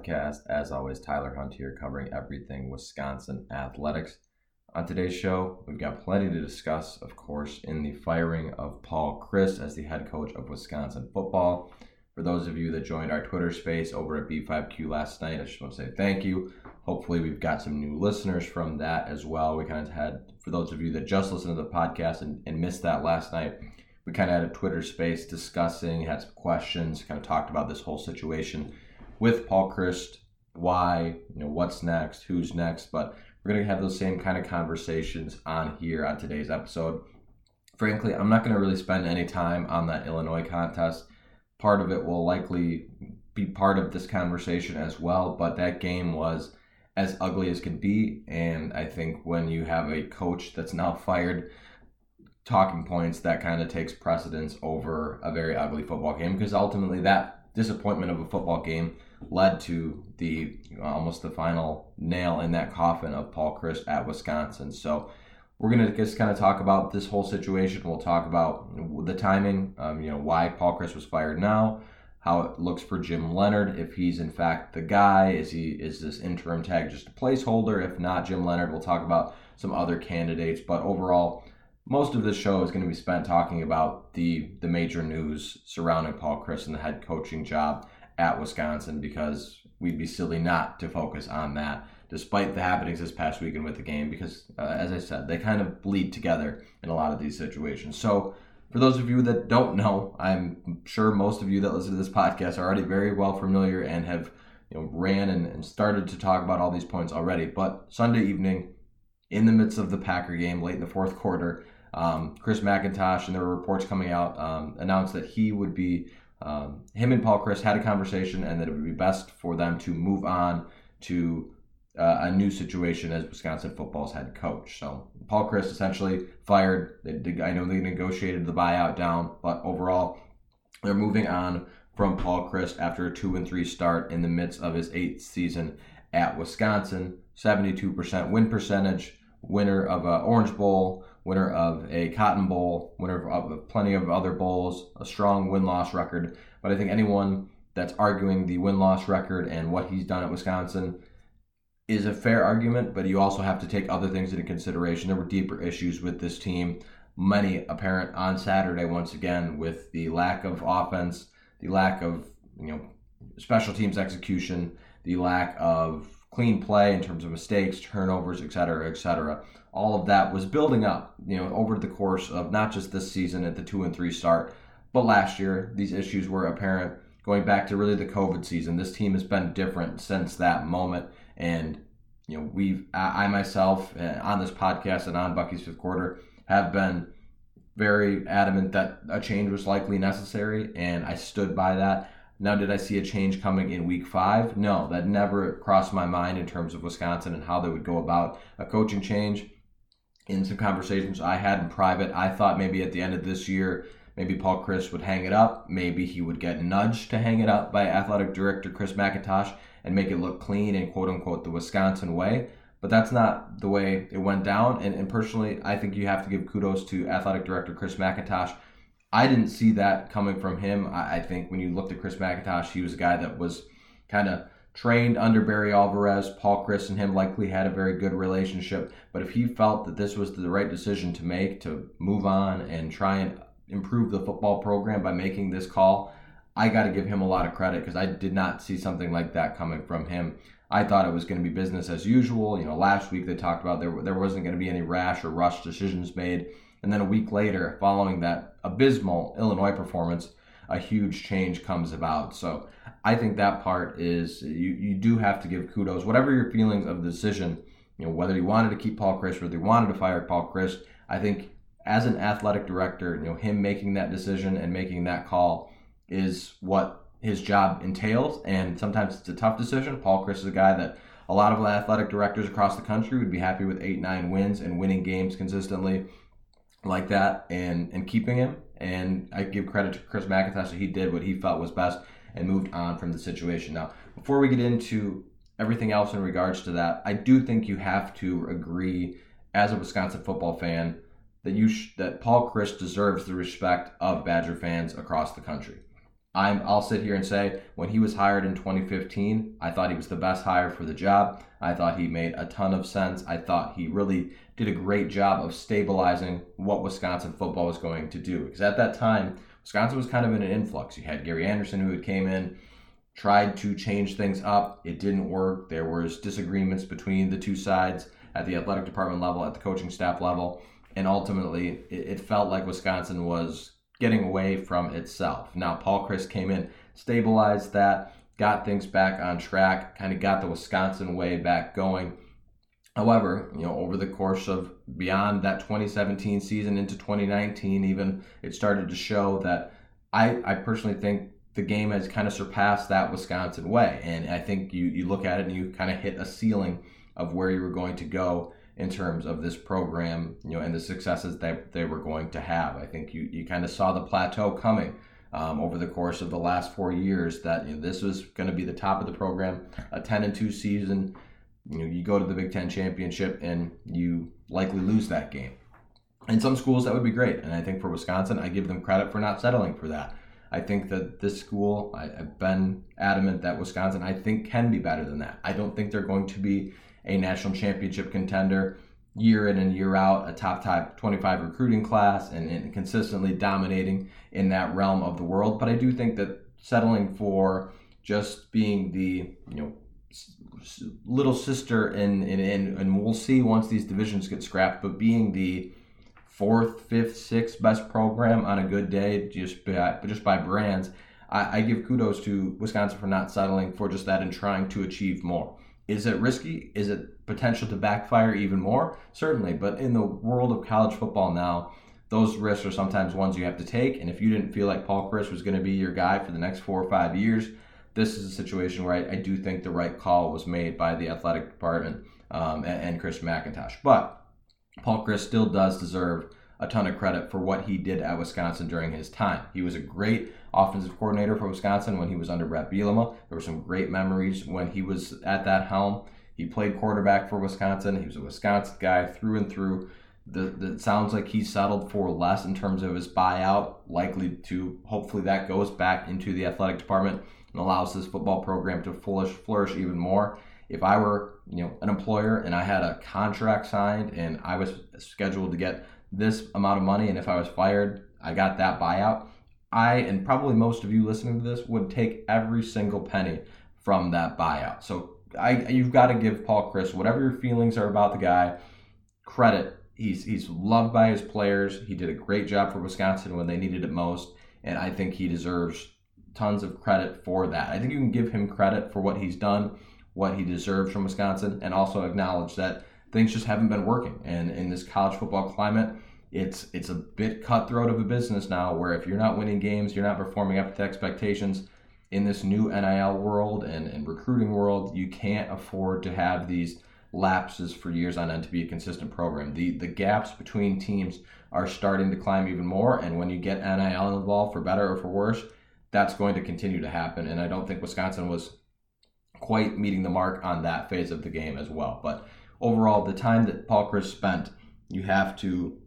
Podcast. As always, Tyler Hunt here covering everything Wisconsin athletics. On today's show, we've got plenty to discuss, of course, in the firing of Paul Chryst as the head coach of Wisconsin football. For those of you that joined our Twitter space over at B5Q last night, I just want to say thank you. Hopefully, we've got some new listeners from that as well. We kind of had, for those of you that just listened to the podcast and, and missed that last night, we kind of had a Twitter space discussing, had some questions, kind of talked about this whole situation with Paul Chryst, why, you know, what's next, who's next. But we're going to have those same kind of conversations on here on today's episode. Frankly, I'm not going to really spend any time on that Illinois contest. Part of it will likely be part of this conversation as well, but that game was as ugly as can be. And I think when you have a coach that's now fired, talking points that kind of takes precedence over a very ugly football game because ultimately that disappointment of a football game led to the almost the final nail in that coffin of Paul Chryst at Wisconsin. So we're gonna just kind of talk about this whole situation. We'll talk about the timing, um, you know, why Paul Chryst was fired now, how it looks for Jim Leonhard, if he's in fact the guy, is he is this interim tag just a placeholder? If not, Jim Leonhard. We'll talk about some other candidates, but overall most of this show is going to be spent talking about the the major news surrounding Paul Chryst and the head coaching job at Wisconsin because we'd be silly not to focus on that despite the happenings this past weekend with the game because uh, as I said they kind of bleed together in a lot of these situations. So for those of you that don't know, I'm sure most of you that listen to this podcast are already very well familiar and have you know ran and, and started to talk about all these points already. But Sunday evening in the midst of the Packer game late in the fourth quarter. Um, Chris McIntosh, and there were reports coming out, um, announced that he would be, um, him and Paul Chryst had a conversation and that it would be best for them to move on to uh, a new situation as Wisconsin football's head coach. So Paul Chryst essentially fired. They, I know they negotiated the buyout down, but overall, they're moving on from Paul Chryst after a two and three start in the midst of his eighth season at Wisconsin. 72% win percentage, winner of an Orange Bowl, winner of a Cotton Bowl, winner of plenty of other bowls, a strong win loss record. But I think anyone that's arguing the win loss record and what he's done at Wisconsin is a fair argument, but you also have to take other things into consideration. There were deeper issues with this team, many apparent on Saturday once again with the lack of offense, the lack of, you know, special teams execution, the lack of clean play in terms of mistakes, turnovers, et cetera, et cetera. All of that was building up, you know, over the course of not just this season at the two and three start, but last year. These issues were apparent going back to really the COVID season. This team has been different since that moment, and you know, we've I, myself uh, on this podcast and on Bucky's fifth quarter have been very adamant that a change was likely necessary, and I stood by that. Now, did I see a change coming in week five? No, that never crossed my mind in terms of Wisconsin and how they would go about a coaching change. In some conversations I had in private, I thought maybe at the end of this year, maybe Paul Chryst would hang it up. Maybe he would get nudged to hang it up by athletic director Chris McIntosh and make it look clean and quote unquote the Wisconsin way. But that's not the way it went down. And, and personally, I think you have to give kudos to athletic director Chris McIntosh I didn't see that coming from him. I, I think when you looked at Chris McIntosh, he was a guy that was kind of trained under Barry Alvarez. Paul Chryst and him likely had a very good relationship. But if he felt that this was the right decision to make to move on and try and improve the football program by making this call, I got to give him a lot of credit because I did not see something like that coming from him. I thought it was going to be business as usual. You know, last week they talked about there there wasn't going to be any rash or rush decisions made. And then a week later, following that abysmal Illinois performance, a huge change comes about. So I think that part is you, you do have to give kudos. Whatever your feelings of the decision, you know, whether you wanted to keep Paul Chryst, whether you wanted to fire Paul Chryst, I think as an athletic director, you know, him making that decision and making that call is what his job entails. And sometimes it's a tough decision. Paul Chryst is a guy that a lot of athletic directors across the country would be happy with eight, nine wins and winning games consistently like that and and keeping him And I give credit to Chris McIntosh that he did what he felt was best and moved on from the situation. Now, before we get into everything else in regards to that, I do think you have to agree as a Wisconsin football fan that you sh- that Paul Chryst deserves the respect of Badger fans across the country. I'm, I'll sit here and say when he was hired in 2015, I thought he was the best hire for the job. I thought he made a ton of sense. I thought he really did a great job of stabilizing what Wisconsin football was going to do. Because at that time, Wisconsin was kind of in an influx. You had Gary Anderson who had came in, tried to change things up. It didn't work. There was disagreements between the two sides at the athletic department level, at the coaching staff level, and ultimately it, it felt like Wisconsin was getting away from itself. Now Paul Chryst came in, stabilized that, got things back on track, kind of got the Wisconsin way back going. However, you know, over the course of beyond that 2017 season into 2019, even it started to show that I, I personally think the game has kind of surpassed that Wisconsin way. And I think you, you look at it and you kind of hit a ceiling of where you were going to go in terms of this program, you know, and the successes that they were going to have. I think you, you kind of saw the plateau coming um, over the course of the last four years that you know, this was going to be the top of the program, a 10 and 2 season. You know, you go to the Big Ten championship and you likely lose that game. In some schools, that would be great. And I think for Wisconsin, I give them credit for not settling for that. I think that this school, I, have been adamant that Wisconsin, I think, can be better than that. I don't think they're going to be a national championship contender year in and year out, a top top 25 recruiting class, and, and consistently dominating in that realm of the world. But I do think that settling for just being the you know little sister and and and we'll see once these divisions get scrapped but being the fourth fifth sixth best program on a good day just by, just by brands I, I give kudos to wisconsin for not settling for just that and trying to achieve more is it risky? Is it potential to backfire even more? Certainly. But in the world of college football now, those risks are sometimes ones you have to take. And if you didn't feel like Paul Chryst was going to be your guy for the next four or five years, this is a situation where I, I do think the right call was made by the athletic department um, and, and Chris McIntosh. But Paul Chryst still does deserve a ton of credit for what he did at Wisconsin during his time. He was a great offensive coordinator for Wisconsin when he was under Bret Bielema. There were some great memories when he was at that helm. He played quarterback for Wisconsin. He was a Wisconsin guy through and through. The sounds like he settled for less in terms of his buyout. Likely to hopefully that goes back into the athletic department and allows this football program to flourish, flourish even more. If I were you know an employer and I had a contract signed and I was scheduled to get this amount of money, and if I was fired, I got that buyout. I and probably most of you listening to this would take every single penny from that buyout. So I you've got to give Paul Chryst whatever your feelings are about the guy credit. He's he's loved by his players. He did a great job for Wisconsin when they needed it most, and I think he deserves tons of credit for that. I think you can give him credit for what he's done, what he deserves from Wisconsin, and also acknowledge that things just haven't been working. And in this college football climate, it's it's a bit cutthroat of a business now where if you're not winning games, you're not performing up to expectations in this new NIL world and, and recruiting world, you can't afford to have these lapses for years on end to be a consistent program. The the gaps between teams are starting to climb even more and when you get NIL involved for better or for worse, that's going to continue to happen. And I don't think Wisconsin was quite meeting the mark on that phase of the game as well. But overall, the time that Paul Chryst spent, you have to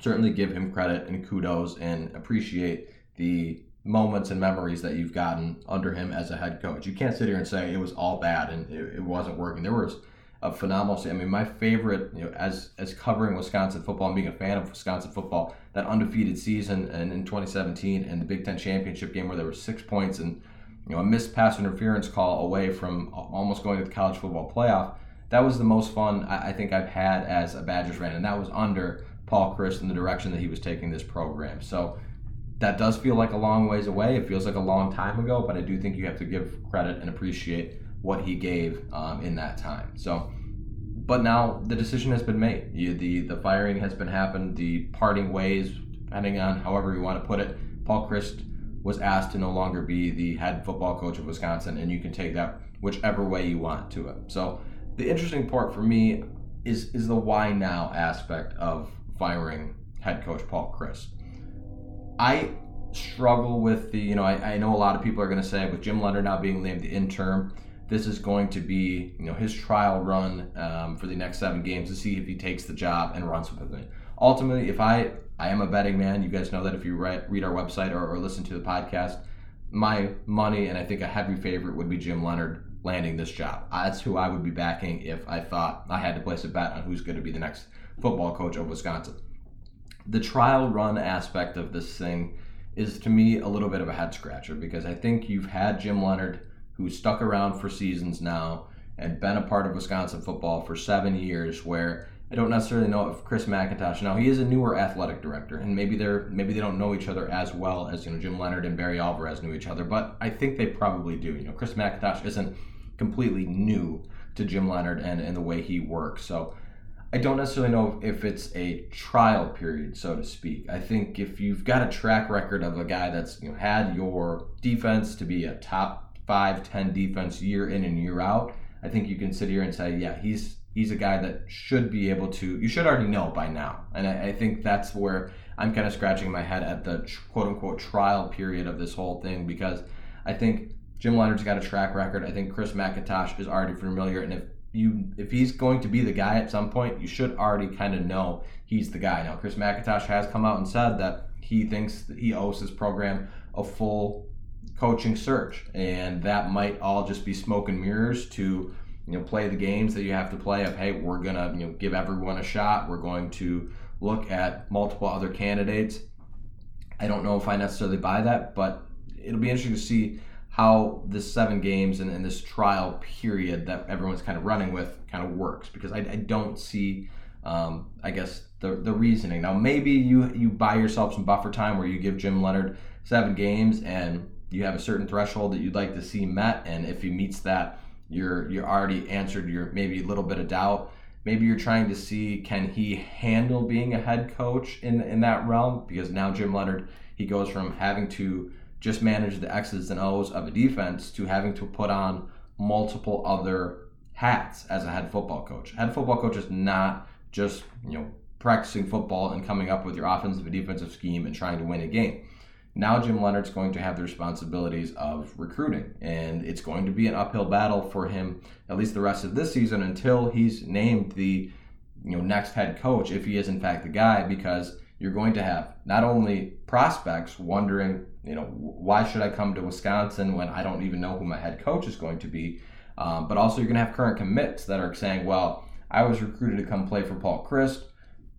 certainly give him credit and kudos and appreciate the moments and memories that you've gotten under him as a head coach. You can't sit here and say it was all bad and it, it wasn't working. There was a phenomenal. I mean, my favorite, you know, as as covering Wisconsin football and being a fan of Wisconsin football, that undefeated season and in 2017 and the Big Ten championship game where there were six points and you know a missed pass interference call away from almost going to the college football playoff. That was the most fun I, I think I've had as a Badgers fan, and that was under Paul Chryst in the direction that he was taking this program. So that does feel like a long ways away. It feels like a long time ago, but I do think you have to give credit and appreciate what he gave um, in that time. So, but now the decision has been made. You, the the firing has been happened. The parting ways, depending on however you want to put it. Paul Chryst was asked to no longer be the head football coach of Wisconsin, and you can take that whichever way you want to it. So, the interesting part for me is is the why now aspect of firing head coach Paul Chryst. I struggle with the, you know, I, I know a lot of people are going to say with Jim Leonhard now being named the interim, this is going to be, you know, his trial run um, for the next seven games to see if he takes the job and runs with it. Ultimately, if I, I am a betting man, you guys know that if you read, read our website or, or listen to the podcast, my money and I think a heavy favorite would be Jim Leonhard landing this job. That's who I would be backing if I thought I had to place a bet on who's going to be the next football coach of Wisconsin. The trial run aspect of this thing is to me a little bit of a head scratcher because I think you've had Jim Leonhard who stuck around for seasons now and been a part of Wisconsin football for seven years where I don't necessarily know if Chris McIntosh now he is a newer athletic director and maybe they're maybe they don't know each other as well as you know Jim Leonhard and Barry Alvarez knew each other but I think they probably do you know Chris McIntosh isn't completely new to Jim Leonhard and, and the way he works so I don't necessarily know if it's a trial period, so to speak. I think if you've got a track record of a guy that's you know, had your defense to be a top five, ten defense year in and year out, I think you can sit here and say, yeah, he's he's a guy that should be able to. You should already know by now, and I, I think that's where I'm kind of scratching my head at the quote unquote trial period of this whole thing because I think Jim Leonhard's got a track record. I think Chris McIntosh is already familiar, and if you if he's going to be the guy at some point, you should already kind of know he's the guy. Now, Chris McIntosh has come out and said that he thinks that he owes his program a full coaching search, and that might all just be smoke and mirrors to you know play the games that you have to play. Of hey, we're gonna you know give everyone a shot. We're going to look at multiple other candidates. I don't know if I necessarily buy that, but it'll be interesting to see how this seven games and, and, this trial period that everyone's kind of running with kind of works because I, I don't see um, I guess the the reasoning now maybe you you buy yourself some buffer time where you give Jim Leonhard seven games and you have a certain threshold that you'd like to see met and if he meets that you're you're already answered your maybe a little bit of doubt maybe you're trying to see can he handle being a head coach in in that realm because now Jim Leonhard he goes from having to just manage the X's and O's of a defense to having to put on multiple other hats as a head football coach. Head football coach is not just, you know, practicing football and coming up with your offensive and defensive scheme and trying to win a game. Now Jim Leonhard's going to have the responsibilities of recruiting, and it's going to be an uphill battle for him at least the rest of this season until he's named the you know next head coach if he is in fact the guy because you're going to have not only prospects wondering, you know, why should I come to Wisconsin when I don't even know who my head coach is going to be, um, but also you're going to have current commits that are saying, well, I was recruited to come play for Paul Chryst.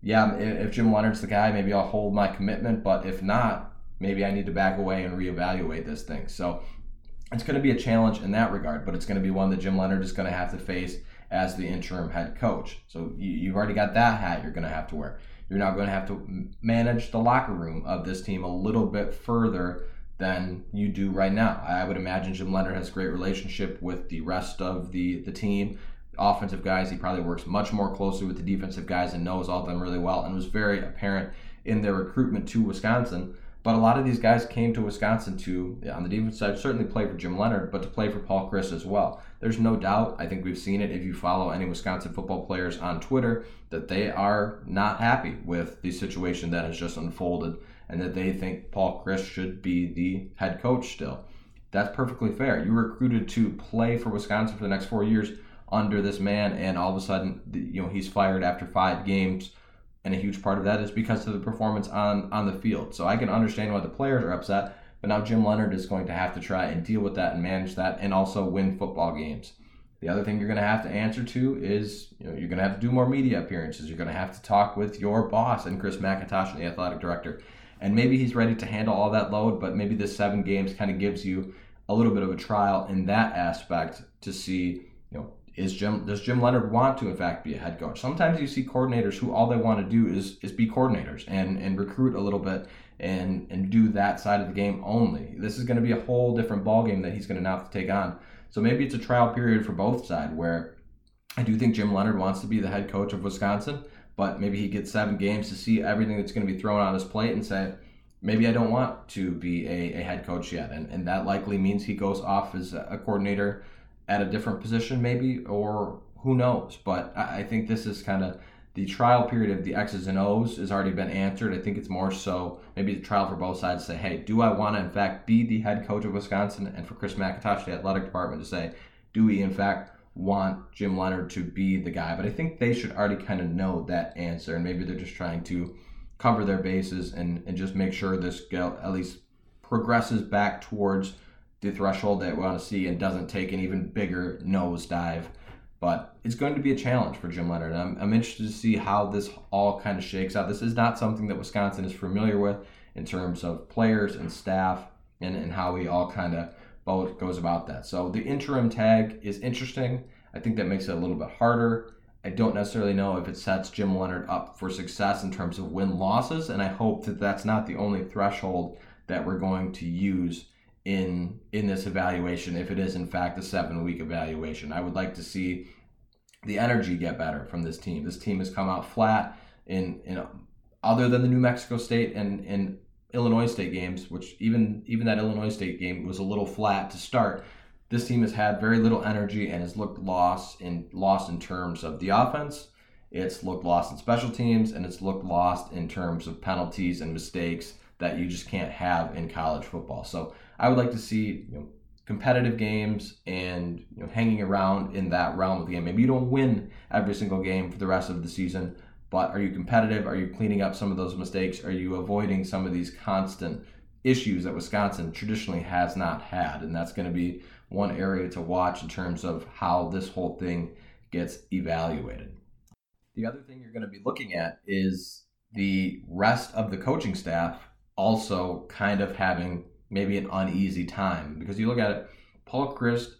Yeah, if Jim Leonhard's the guy, maybe I'll hold my commitment, but if not, maybe I need to back away and reevaluate this thing. So it's going to be a challenge in that regard, but it's going to be one that Jim Leonhard is going to have to face as the interim head coach. So you, have already got that hat you're going to have to wear. You're now going to have to manage the locker room of this team a little bit further than you do right now. I would imagine Jim Leonhard has a great relationship with the rest of the, the team. Offensive guys, he probably works much more closely with the defensive guys and knows all of them really well and was very apparent in their recruitment to Wisconsin but a lot of these guys came to Wisconsin to, on the defense side, certainly play for Jim Leonhard, but to play for Paul Chryst as well. There's no doubt, I think we've seen it if you follow any Wisconsin football players on Twitter, that they are not happy with the situation that has just unfolded and that they think Paul Chryst should be the head coach still. That's perfectly fair. You recruited to play for Wisconsin for the next four years under this man, and all of a sudden, you know, he's fired after five games and a huge part of that is because of the performance on on the field. So I can understand why the players are upset, but now Jim Leonhard is going to have to try and deal with that and manage that, and also win football games. The other thing you're going to have to answer to is, you know, you're going to have to do more media appearances. You're going to have to talk with your boss and Chris McIntosh, the athletic director, and maybe he's ready to handle all that load. But maybe this seven games kind of gives you a little bit of a trial in that aspect to see, you know, is Jim does Jim Leonhard want to in fact be a head coach? Sometimes you see coordinators who all they want to do is is be coordinators and and recruit a little bit and and do that side of the game only. This is going to be a whole different ball game that he's going to now have to take on. So maybe it's a trial period for both sides where I do think Jim Leonhard wants to be the head coach of Wisconsin, but maybe he gets seven games to see everything that's going to be thrown on his plate and say, maybe I don't want to be a, a head coach yet. And, and that likely means he goes off as a coordinator at a different position, maybe, or who knows. But I, I think this is kind of the trial period of the X's and O's has already been answered. I think it's more so maybe the trial for both sides to say, hey, do I want to in fact be the head coach of Wisconsin? And for Chris McIntosh, the athletic department, to say, do we in fact want Jim Leonhard to be the guy? But I think they should already kind of know that answer, and maybe they're just trying to cover their bases and, and just make sure this at least progresses back towards the threshold that we want to see and doesn't take an even bigger nosedive but it's going to be a challenge for Jim Leonhard. I'm, I'm interested to see how this all kind of shakes out. This is not something that Wisconsin is familiar with in terms of players and staff and, and how we all kind of both goes about that. So the interim tag is interesting. I think that makes it a little bit harder. I don't necessarily know if it sets Jim Leonhard up for success in terms of win losses, and I hope that that's not the only threshold that we're going to use in in this evaluation if it is in fact a seven week evaluation. I would like to see the energy get better from this team. This team has come out flat in in other than the New Mexico State and and Illinois State games, which even even that Illinois State game was a little flat to start. This team has had very little energy and has looked lost in lost in terms of the offense. It's looked lost in special teams and it's looked lost in terms of penalties and mistakes that you just can't have in college football. So I would like to see you know, competitive games and you know, hanging around in that realm of the game. Maybe you don't win every single game for the rest of the season, but are you competitive? Are you cleaning up some of those mistakes? Are you avoiding some of these constant issues that Wisconsin traditionally has not had? And that's going to be one area to watch in terms of how this whole thing gets evaluated. The other thing you're going to be looking at is the rest of the coaching staff also kind of having maybe an uneasy time because you look at it, Paul Chryst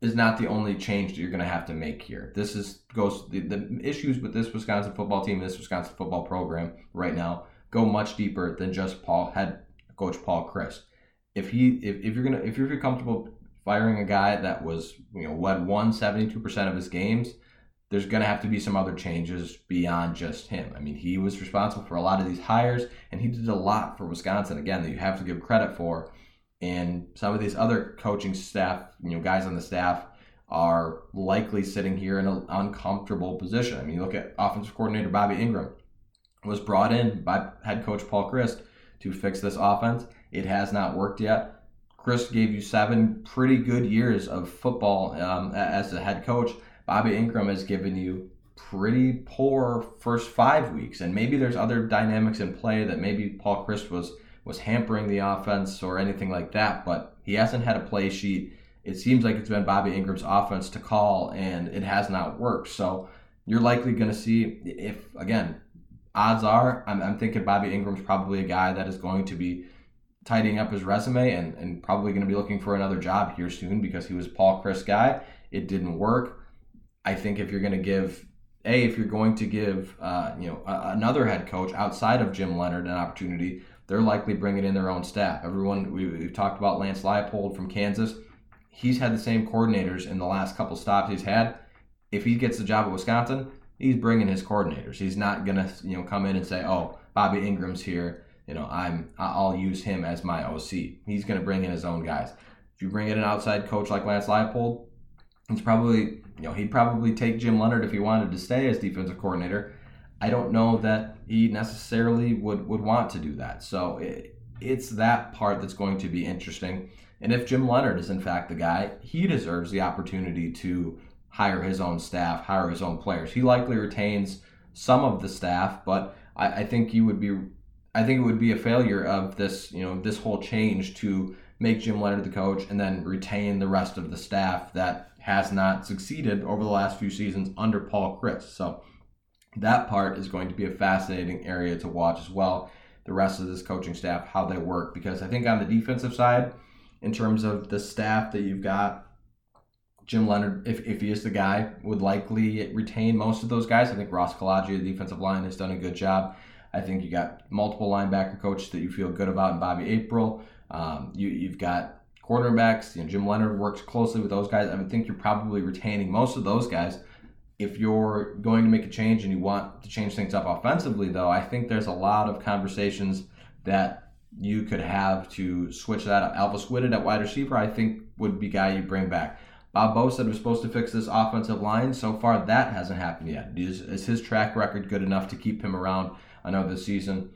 is not the only change that you're going to have to make here. This is goes the, the issues with this Wisconsin football team, this Wisconsin football program right now go much deeper than just Paul head coach Paul Chryst. If he if, if you're gonna if you're comfortable firing a guy that was you know what won 72% of his games there's going to have to be some other changes beyond just him. I mean, he was responsible for a lot of these hires, and he did a lot for Wisconsin, again, that you have to give credit for. And some of these other coaching staff, you know, guys on the staff are likely sitting here in an uncomfortable position. I mean, you look at offensive coordinator Bobby Engram was brought in by head coach Paul Chryst to fix this offense. It has not worked yet. Chryst gave you seven pretty good years of football um, as a head coach Bobby Engram has given you pretty poor first five weeks, and maybe there's other dynamics in play that maybe Paul Chryst was was hampering the offense or anything like that, but he hasn't had a play sheet. It seems like it's been Bobby Engram's offense to call, and it has not worked. So you're likely going to see if again, odds are I'm, I'm thinking Bobby Engram's probably a guy that is going to be tidying up his resume and, and probably going to be looking for another job here soon because he was Paul Chryst guy. It didn't work. I think if you're going to give a if you're going to give uh, you know a, another head coach outside of Jim Leonhard an opportunity, they're likely bringing in their own staff. Everyone we, have talked about Lance Leipold from Kansas. He's had the same coordinators in the last couple stops he's had. If he gets the job at Wisconsin, he's bringing his coordinators. He's not gonna you know come in and say, oh, Bobby Engram's here. You know, I'm I'll use him as my OC. He's gonna bring in his own guys. If you bring in an outside coach like Lance Leipold, it's probably, you know, he'd probably take Jim Leonhard if he wanted to stay as defensive coordinator. I don't know that he necessarily would, would want to do that. So it, it's that part that's going to be interesting. And if Jim Leonhard is in fact the guy, he deserves the opportunity to hire his own staff, hire his own players. He likely retains some of the staff, but I, I think he would be I think it would be a failure of this, you know, this whole change to make Jim Leonhard the coach and then retain the rest of the staff that has not succeeded over the last few seasons under Paul Chryst. So that part is going to be a fascinating area to watch as well. The rest of this coaching staff, how they work, because I think on the defensive side, in terms of the staff that you've got, Jim Leonhard, if, if he is the guy, would likely retain most of those guys. I think Ross Kolodziej, the defensive line, has done a good job. I think you got multiple linebacker coaches that you feel good about in Bobby April. Um, you, you've got Quarterbacks, you know, Jim Leonhard works closely with those guys. I would think you're probably retaining most of those guys. If you're going to make a change and you want to change things up offensively, though, I think there's a lot of conversations that you could have to switch that up. Alvis Whitted at wide receiver, I think, would be guy you bring back. Bob Bostad was supposed to fix this offensive line. So far, that hasn't happened yet. Is, is his track record good enough to keep him around another season?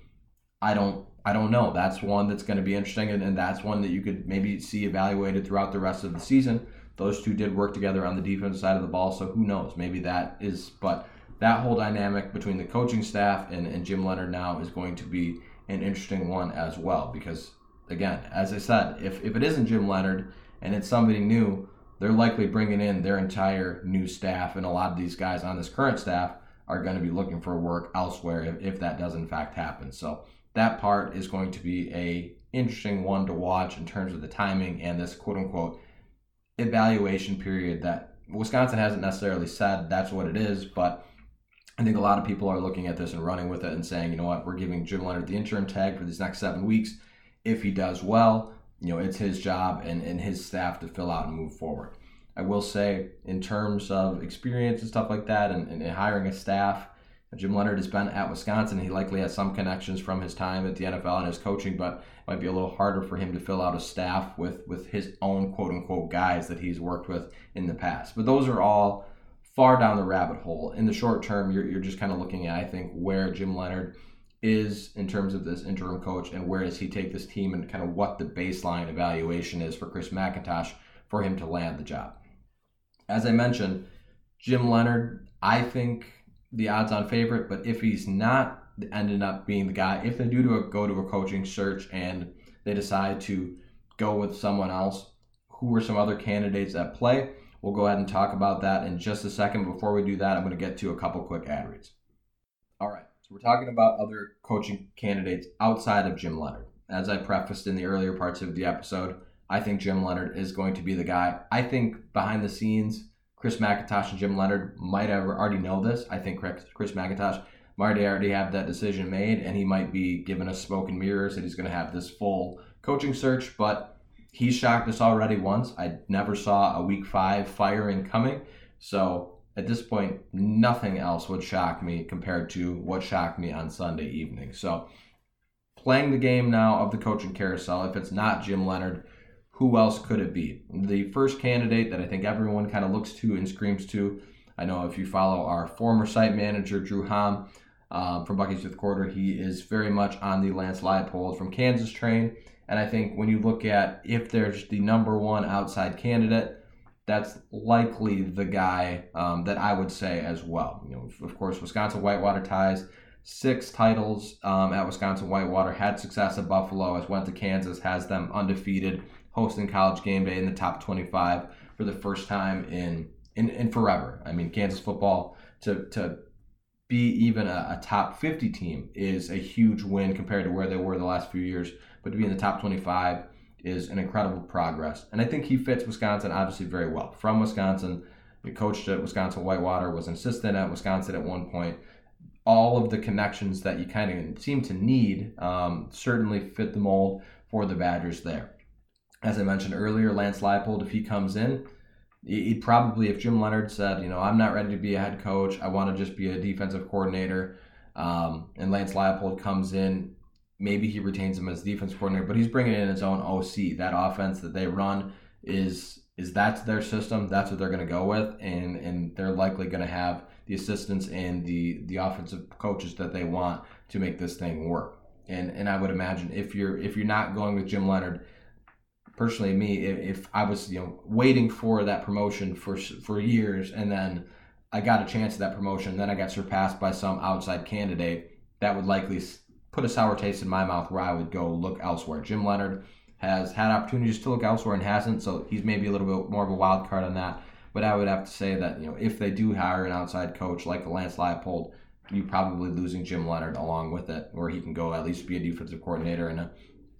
I don't. I don't know. That's one that's going to be interesting, and, and that's one that you could maybe see evaluated throughout the rest of the season. Those two did work together on the defensive side of the ball, so who knows? Maybe that is. But that whole dynamic between the coaching staff and, and Jim Leonhard now is going to be an interesting one as well. Because, again, as I said, if, if it isn't Jim Leonhard and it's somebody new, they're likely bringing in their entire new staff. And a lot of these guys on this current staff are going to be looking for work elsewhere if, if that does in fact happen. So that part is going to be a interesting one to watch in terms of the timing and this quote unquote evaluation period that Wisconsin hasn't necessarily said that's what it is, but I think a lot of people are looking at this and running with it and saying, you know what, we're giving Jim Leonhard the interim tag for these next seven weeks. If he does well, you know, it's his job and, and his staff to fill out and move forward. I will say, in terms of experience and stuff like that, and, and hiring a staff, Jim Leonhard has been at Wisconsin. He likely has some connections from his time at the NFL and his coaching, but it might be a little harder for him to fill out a staff with with his own quote unquote guys that he's worked with in the past. But those are all far down the rabbit hole. In the short term, you're, you're just kind of looking at, I think, where Jim Leonhard is in terms of this interim coach and where does he take this team and kind of what the baseline evaluation is for Chris McIntosh for him to land the job. As I mentioned, Jim Leonhard, I think the odds on favorite, but if he's not ended up being the guy, if they do to a, go to a coaching search and they decide to go with someone else, who are some other candidates at play? We'll go ahead and talk about that in just a second. Before we do that, I'm going to get to a couple quick ad reads. All right, so we're talking about other coaching candidates outside of Jim Leonhard. As I prefaced in the earlier parts of the episode, I think Jim Leonhard is going to be the guy. I think behind the scenes, Chris McIntosh and Jim Leonhard might have already know this. I think Chris McIntosh might already have that decision made, and he might be giving us smoke and mirrors that he's going to have this full coaching search. But he shocked us already once. I never saw a week five firing coming. So at this point, nothing else would shock me compared to what shocked me on Sunday evening. So playing the game now of the coaching carousel, if it's not Jim Leonhard, who else could it be? The first candidate that I think everyone kind of looks to and screams to. I know if you follow our former site manager, Drew Hom, um, from Bucky's Fifth Quarter, he is very much on the Lance Leipold from Kansas train. And I think when you look at if there's the number one outside candidate, that's likely the guy um, that I would say as well. You know, of course, Wisconsin Whitewater ties six titles um, at Wisconsin Whitewater, had success at Buffalo, as went to Kansas, has them undefeated, hosting college game day in the top 25 for the first time in in, in forever. I mean, Kansas football to to be even a, a, top 50 team is a huge win compared to where they were the last few years. But to be in the top 25 is an incredible progress. And I think he fits Wisconsin obviously very well. From Wisconsin, he coached at Wisconsin Whitewater, was an assistant at Wisconsin at one point. All of the connections that you kind of seem to need um, certainly fit the mold for the Badgers there as I mentioned earlier, Lance Leipold, if he comes in, he'd probably, if Jim Leonhard said, you know, I'm not ready to be a head coach, I want to just be a defensive coordinator, um, and Lance Leipold comes in, maybe he retains him as defense coordinator, but he's bringing in his own OC. That offense that they run is is that's their system. That's what they're going to go with, and and they're likely going to have the assistants and the the offensive coaches that they want to make this thing work. And and I would imagine if you're if you're not going with Jim Leonhard personally me if, if I was you know waiting for that promotion for for years and then I got a chance at that promotion then I got surpassed by some outside candidate that would likely put a sour taste in my mouth where I would go look elsewhere. Jim Leonhard has had opportunities to look elsewhere and hasn't, so he's maybe a little bit more of a wild card on that. But I would have to say that you know if they do hire an outside coach like Lance Leipold, you're probably losing Jim Leonhard along with it, where he can go at least be a defensive coordinator and a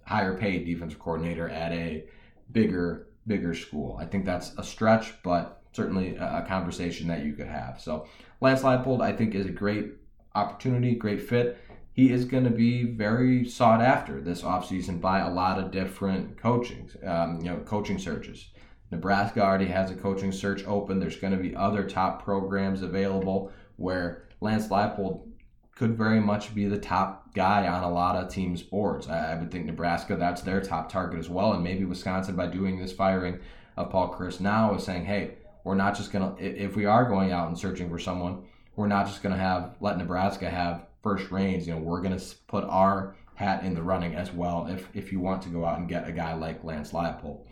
higher paid defensive coordinator at a bigger bigger school. I think that's a stretch, but certainly a conversation that you could have. So Lance Leipold, I think, is a great opportunity, great fit. He is going to be very sought after this offseason by a lot of different coachings, um, you know, coaching searches. Nebraska already has a coaching search open. There's going to be other top programs available where Lance Leipold could very much be the top guy on a lot of teams' boards. I, I would think Nebraska, that's their top target as well. And maybe Wisconsin, by doing this firing of Paul Chryst now, is saying, hey, we're not just going to, if we are going out and searching for someone, we're not just going to have, let Nebraska have first reins. You know, we're going to put our hat in the running as well if, if you want to go out and get a guy like Lance Leipold.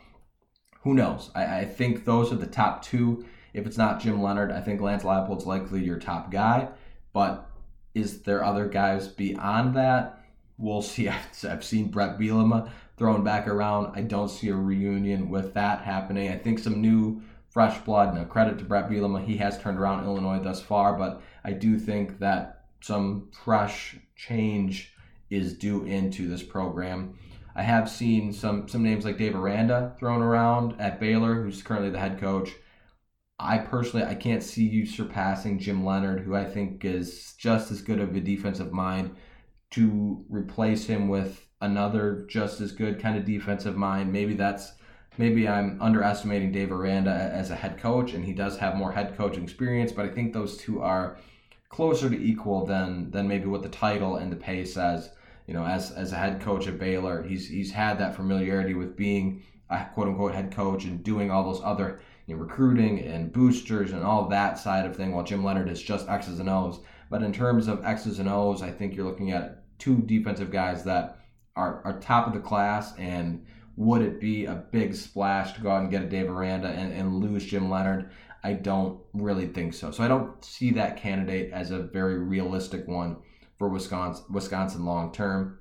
Who knows? I, I think those are the top two. If it's not Jim Leonhard, I think Lance Leipold's likely your top guy. But is there other guys beyond that? We'll see. I've seen Bret Bielema thrown back around. I don't see a reunion with that happening. I think some new fresh blood. Now, credit to Bret Bielema. He has turned around Illinois thus far, but I do think that some fresh change is due into this program. I have seen some some names like Dave Aranda thrown around at Baylor, who's currently the head coach. I personally I can't see you surpassing Jim Leonhard, who I think is just as good of a defensive mind. To replace him with another just as good kind of defensive mind, maybe that's maybe I'm underestimating Dave Aranda as a head coach, and he does have more head coach experience, but I think those two are closer to equal than than maybe what the title and the pay says you know, as as a head coach at Baylor, he's he's had that familiarity with being a quote unquote head coach and doing all those other you know, recruiting and boosters and all that side of thing. While Jim Leonhard is just X's and O's. But in terms of X's and O's, I think you're looking at two defensive guys that are, are top of the class. And would it be a big splash to go out and get a Dave Aranda and, and lose Jim Leonhard? I don't really think so. So I don't see that candidate as a very realistic one for Wisconsin, Wisconsin long term.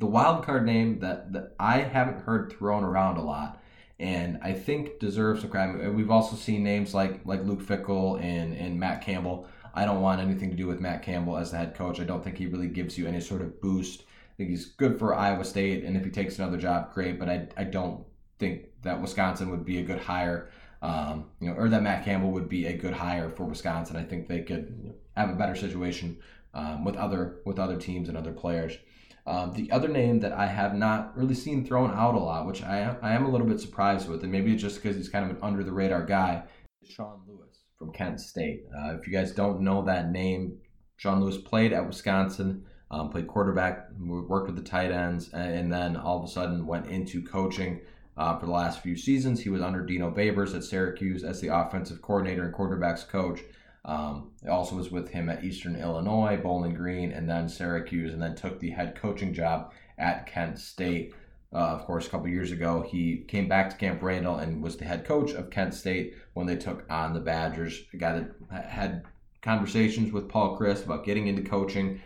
The wild card name that, that I haven't heard thrown around a lot, and I think deserves some credit. We've also seen names like like Luke Fickell and and Matt Campbell. I don't want anything to do with Matt Campbell as the head coach. I don't think he really gives you any sort of boost. I think he's good for Iowa State, and if he takes another job, great. But I I don't think that Wisconsin would be a good hire. Um, you know, or that Matt Campbell would be a good hire for Wisconsin. I think they could have a better situation um, with other with other teams and other players. Um, the other name that I have not really seen thrown out a lot, which I am, I am a little bit surprised with, and maybe it's just because he's kind of an under the radar guy, is Sean Lewis from Kent State. Uh, if you guys don't know that name, Sean Lewis played at Wisconsin, um, played quarterback, worked with the tight ends, and then all of a sudden went into coaching. Uh, for the last few seasons, he was under Dino Babers at Syracuse as the offensive coordinator and quarterbacks coach. Um, also was with him at Eastern Illinois, Bowling Green, and then Syracuse, and then took the head coaching job at Kent State. Uh, of course, a couple years ago, he came back to Camp Randall and was the head coach of Kent State when they took on the Badgers. Guy that had conversations with Paul Chryst about getting into coaching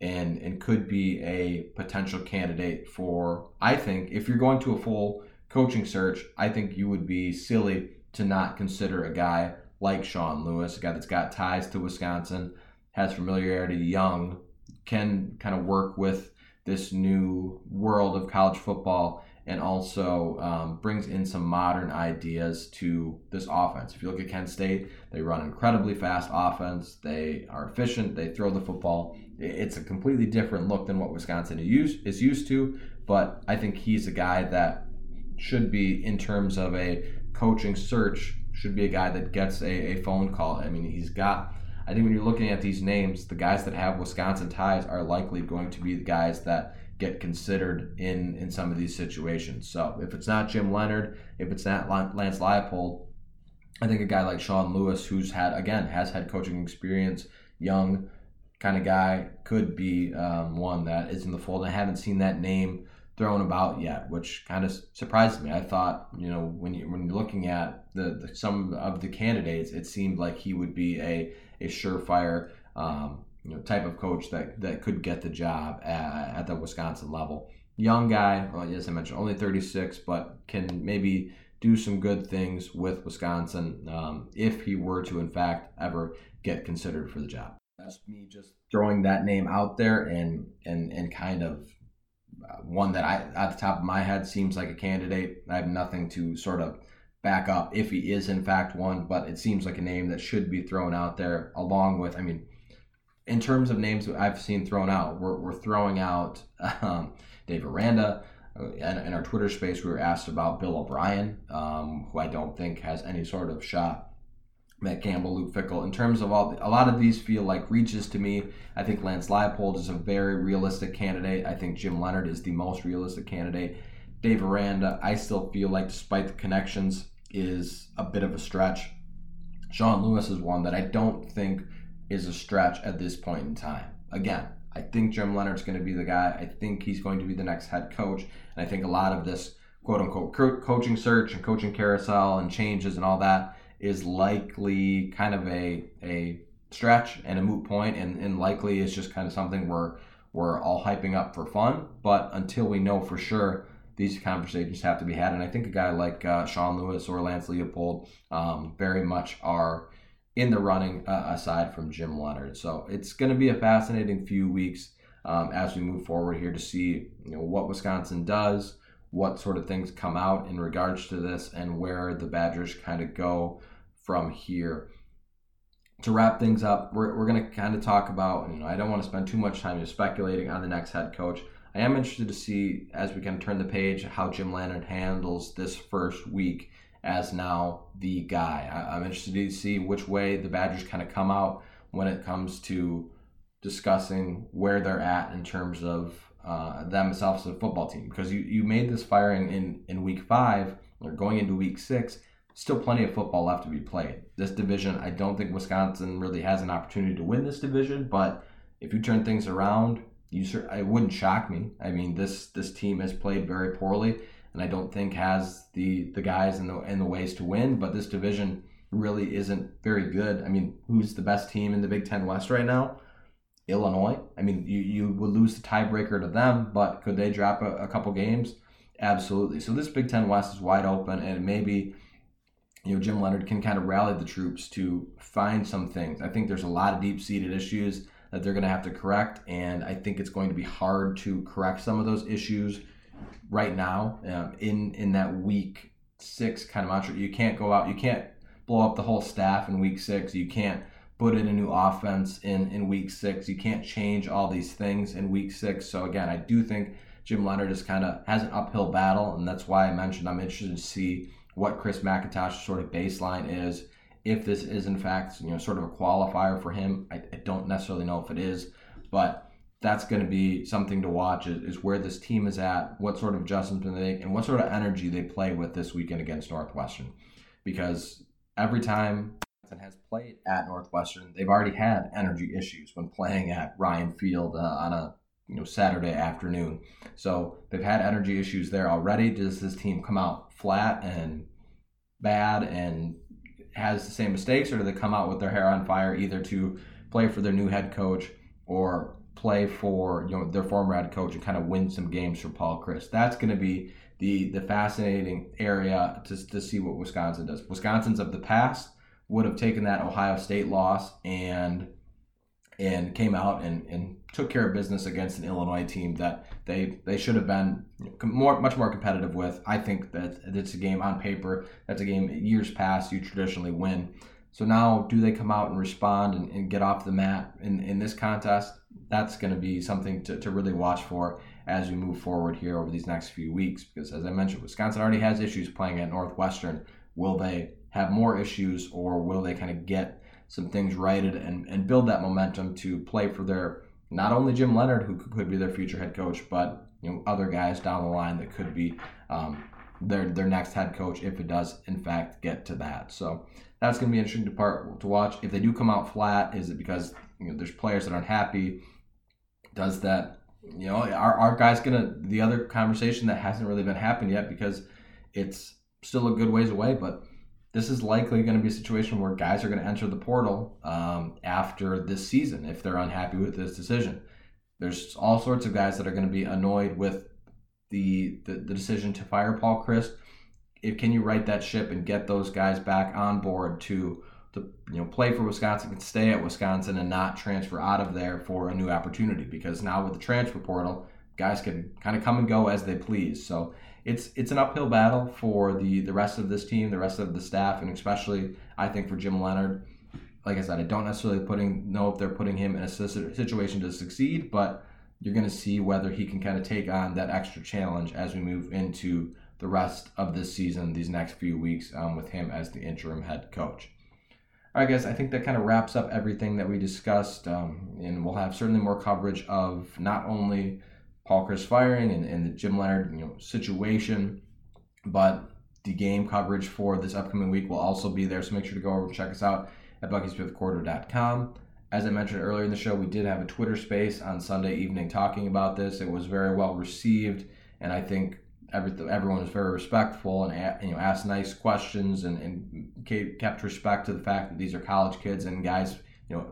and and could be a potential candidate for. I think if you're going to a full coaching search, I think you would be silly to not consider a guy like Sean Lewis, a guy that's got ties to Wisconsin, has familiarity, young, can kind of work with this new world of college football and also um, brings in some modern ideas to this offense. If you look at Kent State, they run incredibly fast offense. They are efficient. They throw the football. It's a completely different look than what Wisconsin is used to. But I think he's a guy that should be, in terms of a coaching search, should be a guy that gets a, a phone call. I mean, he's got. I think when you're looking at these names, the guys that have Wisconsin ties are likely going to be the guys that get considered in in some of these situations. So if it's not Jim Leonhard, if it's not Lance Leipold, I think a guy like Sean Lewis, who's had again has had coaching experience, young kind of guy, could be um, one that is in the fold. I haven't seen that name thrown about yet, which kind of surprised me. I thought, you know, when you when you're looking at the, the some of the candidates, it seemed like he would be a a surefire um, you know type of coach that that could get the job at, at the Wisconsin level. Young guy, well, as I mentioned, only 36, but can maybe do some good things with Wisconsin um, if he were to, in fact, ever get considered for the job. That's me just throwing that name out there and and and kind of one that I, at the top of my head, seems like a candidate. I have nothing to sort of back up if he is in fact one, but it seems like a name that should be thrown out there along with. I mean, in terms of names I've seen thrown out, we're, we're throwing out um, Dave Aranda. In, in, our Twitter space, we were asked about Bill O'Brien, um, who I don't think has any sort of shot Matt Campbell, Luke Fickell. In terms of all, a lot of these feel like reaches to me. I think Lance Leipold is a very realistic candidate. I think Jim Leonhard is the most realistic candidate. Dave Aranda, I still feel like, despite the connections, is a bit of a stretch. Sean Lewis is one that I don't think is a stretch at this point in time. Again, I think Jim Leonhard's going to be the guy. I think he's going to be the next head coach. And I think a lot of this quote unquote coaching search and coaching carousel and changes and all that is likely kind of a a stretch and a moot point and, and likely is just kind of something we're we're all hyping up for fun. But until we know for sure, these conversations have to be had. And I think a guy like uh, Sean Lewis or Lance Leipold um, very much are in the running uh, aside from Jim Leonhard. So it's going to be a fascinating few weeks um, as we move forward here to see you know what Wisconsin does, what sort of things come out in regards to this, and where the Badgers kind of go from here. To wrap things up, we're, we're going to kind of talk about, you know, I don't want to spend too much time just speculating on the next head coach. I am interested to see as we can turn the page how Jim Leonhard handles this first week as now the guy. I, am interested to see which way the Badgers kind of come out when it comes to discussing where they're at in terms of uh, themselves as a football team. Because you, you made this firing in, in week five or going into week six, still plenty of football left to be played. This division, I don't think Wisconsin really has an opportunity to win this division, but if you turn things around, you it wouldn't shock me. I mean, this this team has played very poorly, and I don't think has the the guys and the and the ways to win. But this division really isn't very good. I mean, who's the best team in the Big Ten West right now? Illinois. I mean, you, you would lose the tiebreaker to them, but could they drop a, a couple games? Absolutely. So this Big Ten West is wide open, and maybe you know Jim Leonhard can kind of rally the troops to find some things. I think there's a lot of deep seated issues that they're going to have to correct. And I think it's going to be hard to correct some of those issues right now um, in in that week six kind of mantra. You can't go out, you can't blow up the whole staff in week six. You can't put in a new offense in in week six. You can't change all these things in week six. So again, I do think Jim Leonhard is kind of has an uphill battle, and that's why I mentioned I'm interested to see what Chris McIntosh's sort of baseline is if this is in fact you know sort of a qualifier for him. I, I don't necessarily know if it is, but that's going to be something to watch is, is, where this team is at, what sort of adjustments they make, and what sort of energy they play with this weekend against Northwestern. Because every time has played at Northwestern, they've already had energy issues when playing at Ryan Field uh, on a you know Saturday afternoon. So they've had energy issues there already. Does this team come out flat and bad and has the same mistakes, or do they come out with their hair on fire either to play for their new head coach or play for you know their former head coach and kind of win some games for Paul Chryst? That's going to be the the fascinating area to, to see what Wisconsin does. Wisconsin's of the past would have taken that Ohio State loss and and came out and, and took care of business against an Illinois team that they they should have been more much more competitive with. I think that it's a game on paper. That's a game years past you traditionally win. So now, do they come out and respond and, and get off the mat in, in this contest? That's going to be something to, to really watch for as we move forward here over these next few weeks. Because as I mentioned, Wisconsin already has issues playing at Northwestern. Will they have more issues or will they kind of get some things righted and, and build that momentum to play for their not only Jim Leonhard, who could be their future head coach, but you know other guys down the line that could be um, their their next head coach if it does in fact get to that. So that's going to be interesting to part to watch. If they do come out flat, is it because you know there's players that aren't happy? Does that you know are our guys gonna the other conversation that hasn't really been happened yet because it's still a good ways away, but this is likely going to be a situation where guys are going to enter the portal um, after this season if they're unhappy with this decision. There's all sorts of guys that are going to be annoyed with the, the, the decision to fire Paul Chryst. If can you right that ship and get those guys back on board to to you know play for Wisconsin, can stay at Wisconsin and not transfer out of there for a new opportunity because now with the transfer portal, guys can kind of come and go as they please. So it's it's an uphill battle for the the rest of this team, the rest of the staff, and especially I think for Jim Leonhard. Like I said, I don't necessarily putting know if they're putting him in a situation to succeed, but you're going to see whether he can kind of take on that extra challenge as we move into the rest of this season, these next few weeks, um, with him as the interim head coach. All right, guys, I think that kind of wraps up everything that we discussed. Um, and we'll have certainly more coverage of not only Paul Chryst firing and, and the Jim Leonhard you know, situation, but the game coverage for this upcoming week will also be there. So make sure to go over and check us out at Buckys5thQuarter.com. As I mentioned earlier in the show, we did have a Twitter space on Sunday evening talking about this. It was very well received, and I think every, everyone was very respectful and you know asked nice questions and, and kept respect to the fact that these are college kids and guys, you know,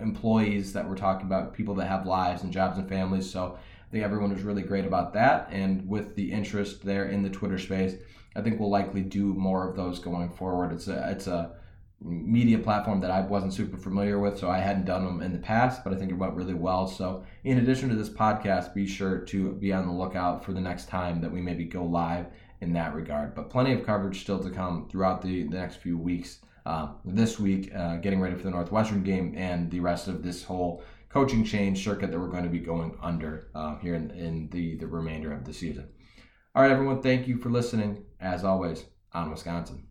employees that we're talking about, people that have lives and jobs and families. So I think everyone was really great about that. And with the interest there in the Twitter space, I think we'll likely do more of those going forward. It's a it's a media platform that I wasn't super familiar with, so I hadn't done them in the past, but I think it went really well. So, in addition to this podcast, be sure to be on the lookout for the next time that we maybe go live in that regard. But plenty of coverage still to come throughout the, the next few weeks. Uh, this week, uh, getting ready for the Northwestern game and the rest of this whole coaching change circuit that we're going to be going under uh, here in, in the, the remainder of the season. All right, everyone, thank you for listening. As always, on Wisconsin.